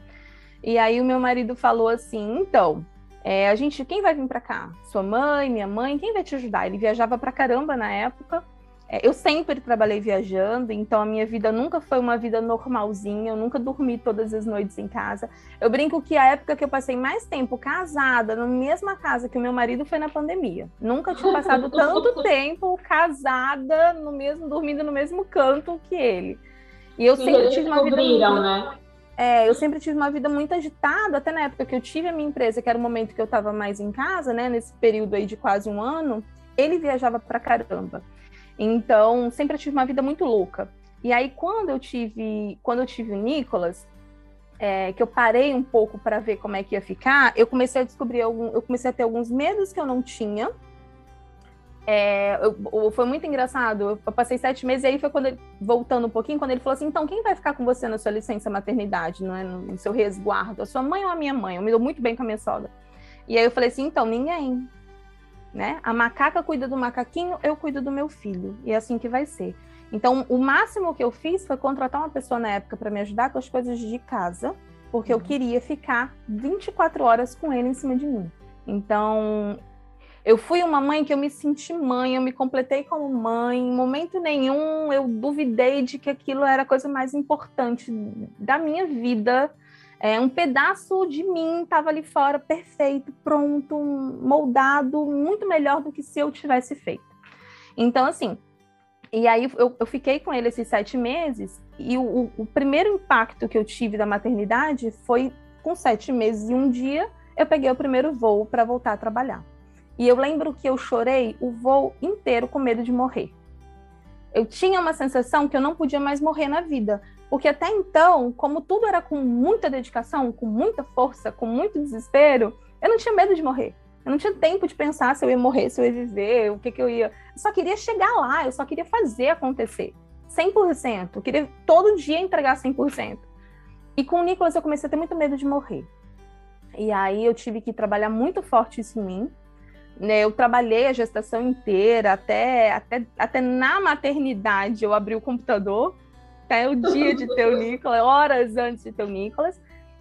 E aí o meu marido falou assim, então, é, a gente, quem vai vir para cá? Sua mãe, minha mãe, quem vai te ajudar? Ele viajava para caramba na época, é, eu sempre trabalhei viajando, então a minha vida nunca foi uma vida normalzinha, eu nunca dormi todas as noites em casa. Eu brinco que a época que eu passei mais tempo casada, na mesma casa que o meu marido, foi na pandemia. Nunca tinha passado <laughs> tanto tempo casada, no mesmo, dormindo no mesmo canto que ele. E eu sempre tive uma vida. Muito... Né? É, eu sempre tive uma vida muito agitada, até na época que eu tive a minha empresa, que era o momento que eu estava mais em casa, né? Nesse período aí de quase um ano, ele viajava pra caramba. Então, sempre tive uma vida muito louca. E aí, quando eu tive, quando eu tive o Nicolas, é, que eu parei um pouco para ver como é que ia ficar, eu comecei a descobrir algum, eu comecei a ter alguns medos que eu não tinha. É, eu, foi muito engraçado. Eu passei sete meses e aí foi quando ele, voltando um pouquinho, quando ele falou assim: então quem vai ficar com você na sua licença maternidade, não é, no seu resguardo, a sua mãe ou a minha mãe? Eu me dou muito bem com a minha sogra. E aí eu falei assim: então ninguém né? A macaca cuida do macaquinho, eu cuido do meu filho. E é assim que vai ser. Então, o máximo que eu fiz foi contratar uma pessoa na época para me ajudar com as coisas de casa, porque eu uhum. queria ficar 24 horas com ele em cima de mim. Então, eu fui uma mãe que eu me senti mãe, eu me completei como mãe. Em momento nenhum eu duvidei de que aquilo era a coisa mais importante da minha vida é, um pedaço de mim estava ali fora, perfeito, pronto, moldado, muito melhor do que se eu tivesse feito. Então, assim, e aí eu, eu fiquei com ele esses sete meses, e o, o, primeiro impacto que eu tive da maternidade foi com sete meses e um dia eu peguei o primeiro voo para voltar a trabalhar. E eu lembro que eu chorei o voo inteiro com medo de morrer. Eu tinha uma sensação que eu não podia mais morrer na vida, porque até então, como tudo era com muita dedicação, com muita força, com muito desespero, eu não tinha medo de morrer. Eu não tinha tempo de pensar se eu ia morrer, se eu ia viver, o que, que eu ia. Eu só queria chegar lá, eu só queria fazer acontecer. 100%. Eu queria todo dia entregar 100%. E com o Nicolas eu comecei a ter muito medo de morrer. E aí eu tive que trabalhar muito forte isso em mim. Né? Eu trabalhei a gestação inteira, até, até, até na maternidade eu abri o computador até o dia de ter o <laughs> Nicolas, horas antes de ter o Nicolas.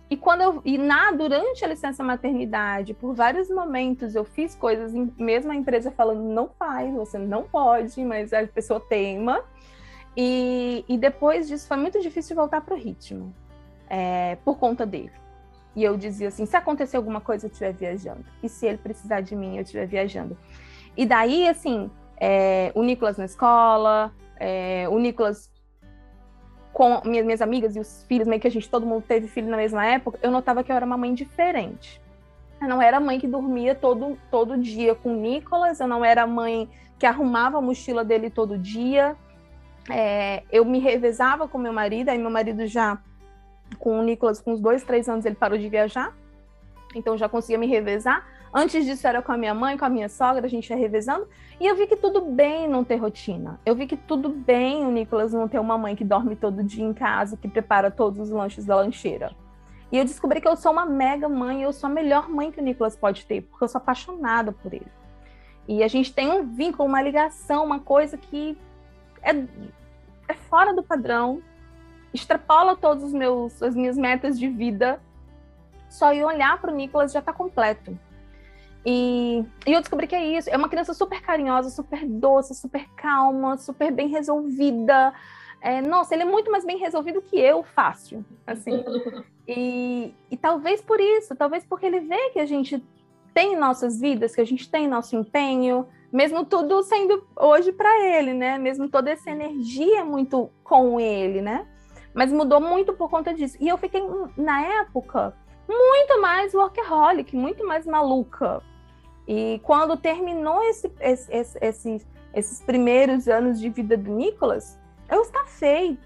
E quando eu e na durante a licença maternidade, por vários momentos eu fiz coisas, mesmo a empresa falando não faz, você não pode, mas a pessoa teima. E, e depois disso foi muito difícil voltar para o ritmo, é, por conta dele. E eu dizia assim: se acontecer alguma coisa, eu estiver viajando. E se ele precisar de mim, eu estiver viajando. E daí, assim, é, o Nicolas na escola, é, o Nicolas com minhas, minhas amigas e os filhos, meio que a gente, todo mundo teve filho na mesma época, eu notava que eu era uma mãe diferente. Eu não era mãe que dormia todo, todo dia com o Nicolas, eu não era mãe que arrumava a mochila dele todo dia. É, eu me revezava com meu marido, aí meu marido já, com o Nicolas, com uns dois, três anos, ele parou de viajar, então já conseguia me revezar. Antes disso era com a minha mãe, com a minha sogra, a gente ia revezando. E eu vi que tudo bem não ter rotina. Eu vi que tudo bem o Nicolas não ter uma mãe que dorme todo dia em casa, que prepara todos os lanches da lancheira. E eu descobri que eu sou uma mega mãe, eu sou a melhor mãe que o Nicolas pode ter, porque eu sou apaixonada por ele. E a gente tem um vínculo, uma ligação, uma coisa que é, é fora do padrão, extrapola todos os meus as minhas metas de vida. Só ir olhar para o Nicolas já está completo. E, e, eu descobri que é isso. É uma criança super carinhosa, super doce, super calma, super bem resolvida. É, nossa, ele é muito mais bem resolvido que eu, fácil. Assim. <laughs> E, e talvez por isso, talvez porque ele vê que a gente tem nossas vidas, que a gente tem nosso empenho, mesmo tudo sendo hoje para ele, né? Mesmo toda essa energia muito com ele, né? Mas mudou muito por conta disso. E eu fiquei, na época, muito mais workaholic, muito mais maluca. E quando terminou esse, esse, esse, esses primeiros anos de vida do Nicolas, eu estafei,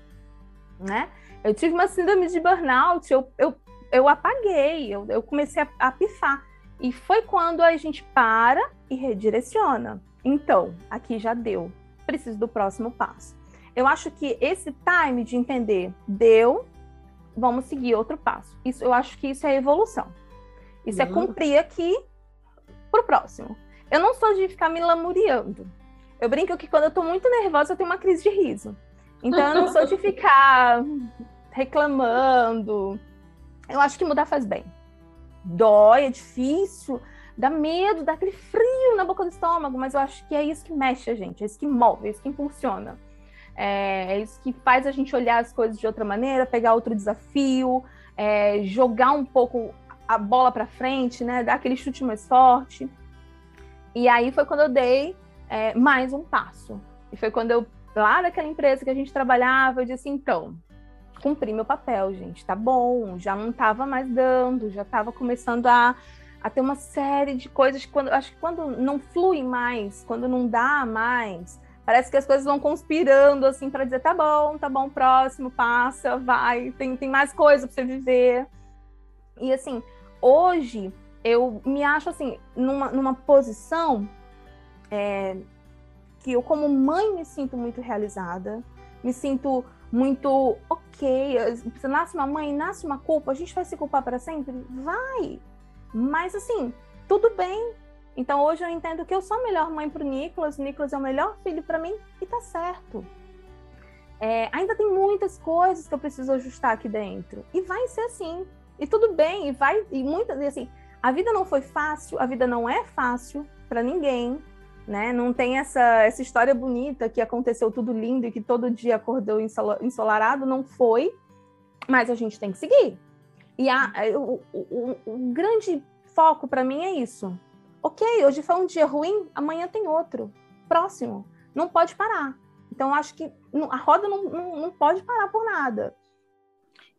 né? Eu tive uma síndrome de burnout, eu, eu, eu apaguei, eu, eu comecei a, a pifar. E foi quando a gente para e redireciona. Então, aqui já deu. Preciso do próximo passo. Eu acho que esse time de entender deu, vamos seguir outro passo. Isso, eu acho que isso é evolução. Isso é uhum. é cumprir aqui pro próximo. Eu não sou de ficar me lamuriando. Eu brinco que quando eu tô muito nervosa, eu tenho uma crise de riso. Então eu não sou de ficar reclamando. Eu acho que mudar faz bem dói, é difícil, dá medo, dá aquele frio na boca do estômago, mas eu acho que é isso que mexe a gente, é isso que move, é isso que impulsiona. É, é isso que faz a gente olhar as coisas de outra maneira, pegar outro desafio, é, jogar um pouco a bola para frente, né? Dar aquele chute mais forte. E aí foi quando eu dei é, mais um passo. E foi quando eu, lá daquela empresa que a gente trabalhava, eu disse, então, cumpri meu papel, gente, tá bom, já não estava mais dando, já estava começando a, a ter uma série de coisas que quando, acho que quando não flui mais, quando não dá mais, parece que as coisas vão conspirando assim para dizer tá bom, tá bom, próximo, passa, vai, tem, tem mais coisa para você viver. E assim, hoje eu me acho assim numa, numa posição é, que eu como mãe me sinto muito realizada, me sinto muito ok. Se nasce uma mãe, nasce uma culpa, a gente vai se culpar para sempre? Vai! Mas assim, tudo bem. Então hoje eu entendo que eu sou a melhor mãe para o Nicolas, o Nicolas é o melhor filho para mim e tá certo. É, ainda tem muitas coisas que eu preciso ajustar aqui dentro. E vai ser assim. E tudo bem, e vai, e muitas, e assim, a vida não foi fácil, a vida não é fácil para ninguém né? Não tem essa, essa história bonita que aconteceu tudo lindo e que todo dia acordou ensolarado, não foi, mas a gente tem que seguir. E a, o, o, o grande foco para mim é isso. Ok, hoje foi um dia ruim, amanhã tem outro, próximo. Não pode parar. Então, acho que a roda não, não, não pode parar por nada.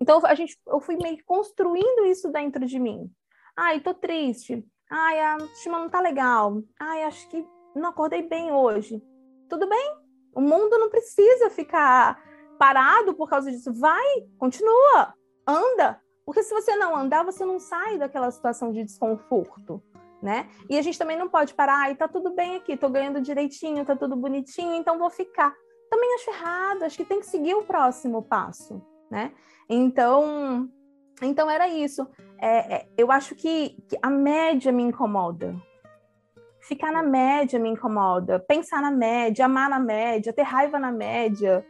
Então, a gente, eu fui meio que construindo isso dentro de mim. Ai, tô triste. Ai, a estima não tá legal. Ai, acho que não acordei bem hoje. Tudo bem, o mundo não precisa ficar parado por causa disso. Vai, continua, anda. Porque se você não andar, você não sai daquela situação de desconforto, né? E a gente também não pode parar, e tá tudo bem aqui, tô ganhando direitinho, tá tudo bonitinho, então vou ficar. Também acho errado, acho que tem que seguir o próximo passo, né? Então, então era isso. É, é, eu acho que, que a média me incomoda, Ficar na média me incomoda. Pensar na média, amar na média, ter raiva na média.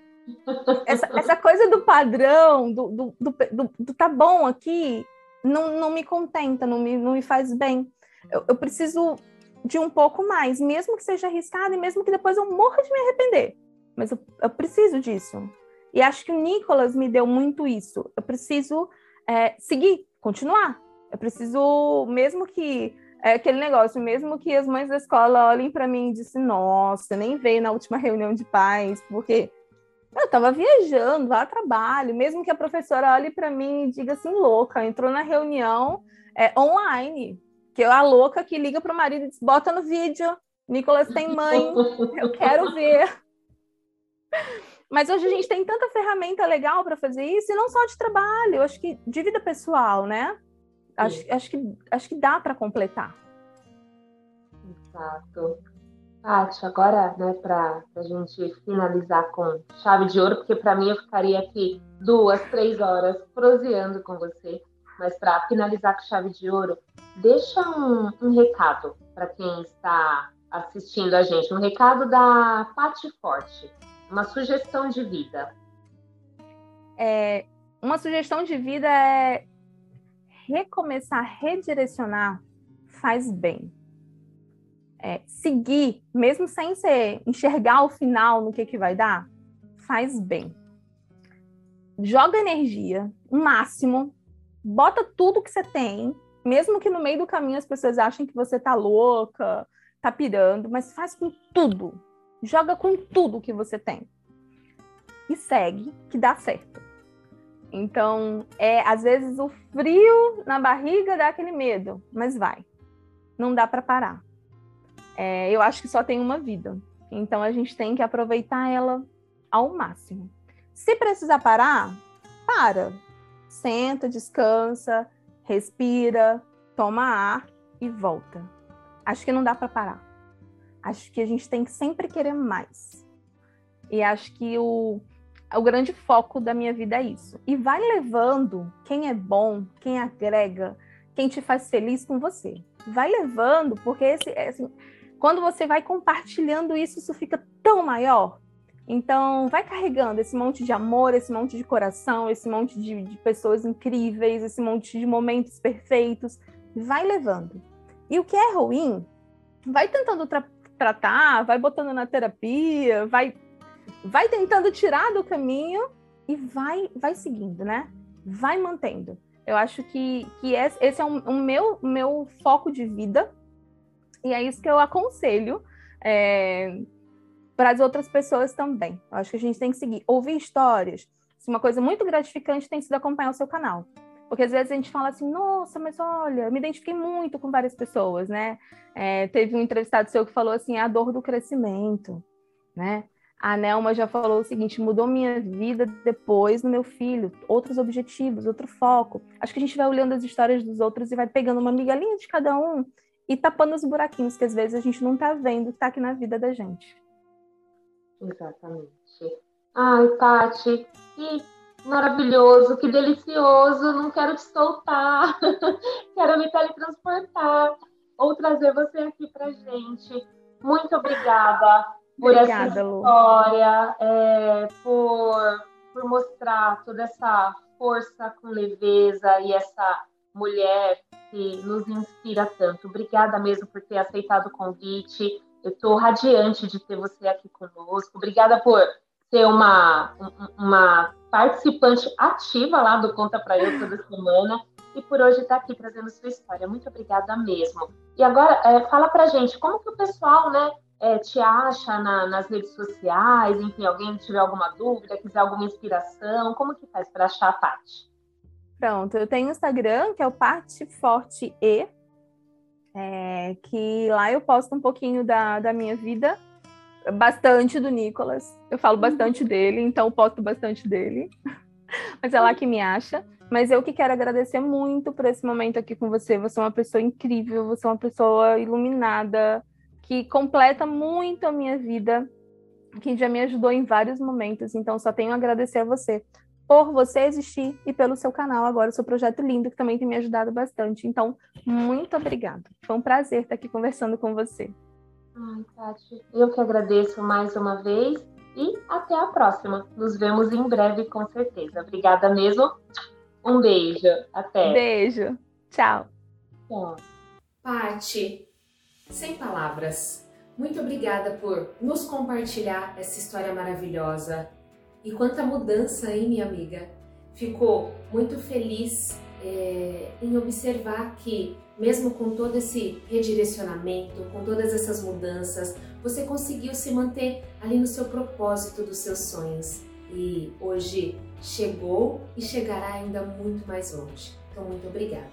Essa, essa coisa do padrão, do, do, do, do, do tá bom aqui, não, não me contenta, não me, não me faz bem. Eu, eu preciso de um pouco mais, mesmo que seja arriscado e mesmo que depois eu morra de me arrepender. Mas eu, eu preciso disso. E acho que o Nicolas me deu muito isso. Eu preciso é, seguir, continuar. Eu preciso, mesmo que é aquele negócio, mesmo que as mães da escola olhem para mim e dizem, nossa, nem veio na última reunião de pais, porque eu estava viajando, lá trabalho, mesmo que a professora olhe para mim e diga assim, louca, entrou na reunião é, online, que a louca que liga para o marido e diz, bota no vídeo, Nicolas tem mãe, eu quero ver. <laughs> Mas hoje a gente tem tanta ferramenta legal para fazer isso, e não só de trabalho, acho que de vida pessoal, né? acho, acho, que, acho que dá para completar. Exato. Paty, agora, né, para a gente finalizar com chave de ouro, porque para mim eu ficaria aqui duas, três horas proseando com você, mas para finalizar com chave de ouro, deixa um, um recado para quem está assistindo a gente, um recado da Paty Forte, uma sugestão de vida. É, uma sugestão de vida é recomeçar redirecionar faz bem. é, seguir, mesmo sem ser enxergar o final no que, que vai dar, faz bem. Joga energia, o máximo, bota tudo que você tem, mesmo que no meio do caminho as pessoas achem que você tá louca, tá pirando, mas faz com tudo. Joga com tudo que você tem. E segue, que dá certo. Então, é às vezes o frio na barriga dá aquele medo, mas vai. Não dá para parar. É, eu acho que só tem uma vida. Então a gente tem que aproveitar ela ao máximo. Se precisar parar, para. Senta, descansa, respira, toma ar e volta. Acho que não dá para parar. Acho que a gente tem que sempre querer mais. E acho que o, o grande foco da minha vida é isso. E vai levando quem é bom, quem agrega, quem te faz feliz com você. Vai levando, porque esse, assim, quando você vai compartilhando isso, isso fica tão maior. Então, vai carregando esse monte de amor, esse monte de coração, esse monte de, de pessoas incríveis, esse monte de momentos perfeitos. Vai levando. E o que é ruim, vai tentando tra tratar, vai botando na terapia, vai, vai tentando tirar do caminho e vai, vai seguindo, né? Vai mantendo. Eu acho que, que esse é o um, um meu, meu foco de vida e é isso que eu aconselho é, para as outras pessoas também. Eu acho que a gente tem que seguir. Ouvir histórias. Uma coisa muito gratificante tem sido acompanhar o seu canal. Porque às vezes a gente fala assim, nossa, mas olha, me identifiquei muito com várias pessoas, né? É, teve um entrevistado seu que falou assim, a dor do crescimento, né? A Nelma já falou o seguinte, mudou minha vida depois no meu filho, outros objetivos, outro foco. Acho que a gente vai olhando as histórias dos outros e vai pegando uma migalhinha de cada um e tapando os buraquinhos que às vezes a gente não está vendo que está aqui na vida da gente. Exatamente. Ai, Tati, que maravilhoso, que delicioso, não quero te soltar, <laughs> quero me teletransportar ou trazer você aqui pra gente. Muito obrigada por obrigada, essa história, é, por, por mostrar toda essa força com leveza e essa mulher que nos inspira tanto. Obrigada mesmo por ter aceitado o convite. Eu estou radiante de ter você aqui conosco. Obrigada por ser uma, uma participante ativa lá do Conta Pra Eu toda semana e por hoje estar aqui trazendo sua história. Muito obrigada mesmo. E agora, é, fala pra gente, como que o pessoal, né, é, te acha na, nas redes sociais? Enfim, alguém tiver alguma dúvida, quiser alguma inspiração, como que faz para achar a Paty? Pronto, eu tenho o Instagram, que é o Parte Forte E, é, que lá eu posto um pouquinho da, da minha vida, bastante do Nicolas. Eu falo bastante uhum. dele, então posto bastante dele. <laughs> Mas é lá que me acha. Mas eu que quero agradecer muito por esse momento aqui com você. Você é uma pessoa incrível, você é uma pessoa iluminada, que completa muito a minha vida, que já me ajudou em vários momentos. Então, só tenho a agradecer a você por você existir e pelo seu canal agora, o seu projeto lindo, que também tem me ajudado bastante. Então, muito obrigada. Foi um prazer estar aqui conversando com você. Ai, Tati, eu que agradeço mais uma vez e até a próxima. Nos vemos em breve, com certeza. Obrigada mesmo. Um beijo. Até. Beijo. Tchau. Tchau. Pati, sem palavras. Muito obrigada por nos compartilhar essa história maravilhosa, e quanta mudança, hein, minha amiga? Ficou muito feliz é, em observar que, mesmo com todo esse redirecionamento, com todas essas mudanças, você conseguiu se manter ali no seu propósito dos seus sonhos. E hoje chegou e chegará ainda muito mais longe. Então, muito obrigada.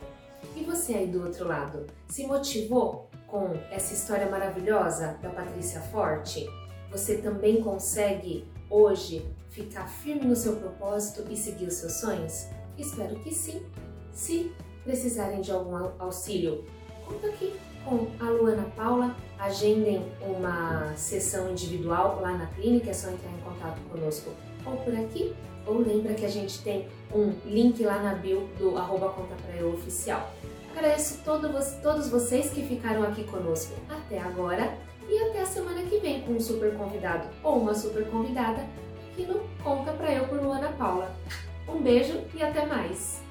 E você aí do outro lado, se motivou com essa história maravilhosa da Patrícia Forte? Você também consegue hoje ficar firme no seu propósito e seguir os seus sonhos? Espero que sim. Se precisarem de algum auxílio, conta aqui com a Luana Paula. Agendem uma sessão individual lá na clínica, é só entrar em contato conosco ou por aqui. Ou lembra que a gente tem um link lá na bio do arroba Conta Pra Eu Oficial. Agradeço todo, todos vocês que ficaram aqui conosco até agora e até a semana que vem com um super convidado ou uma super convidada que não conta pra eu por Luana Paula. Um beijo e até mais!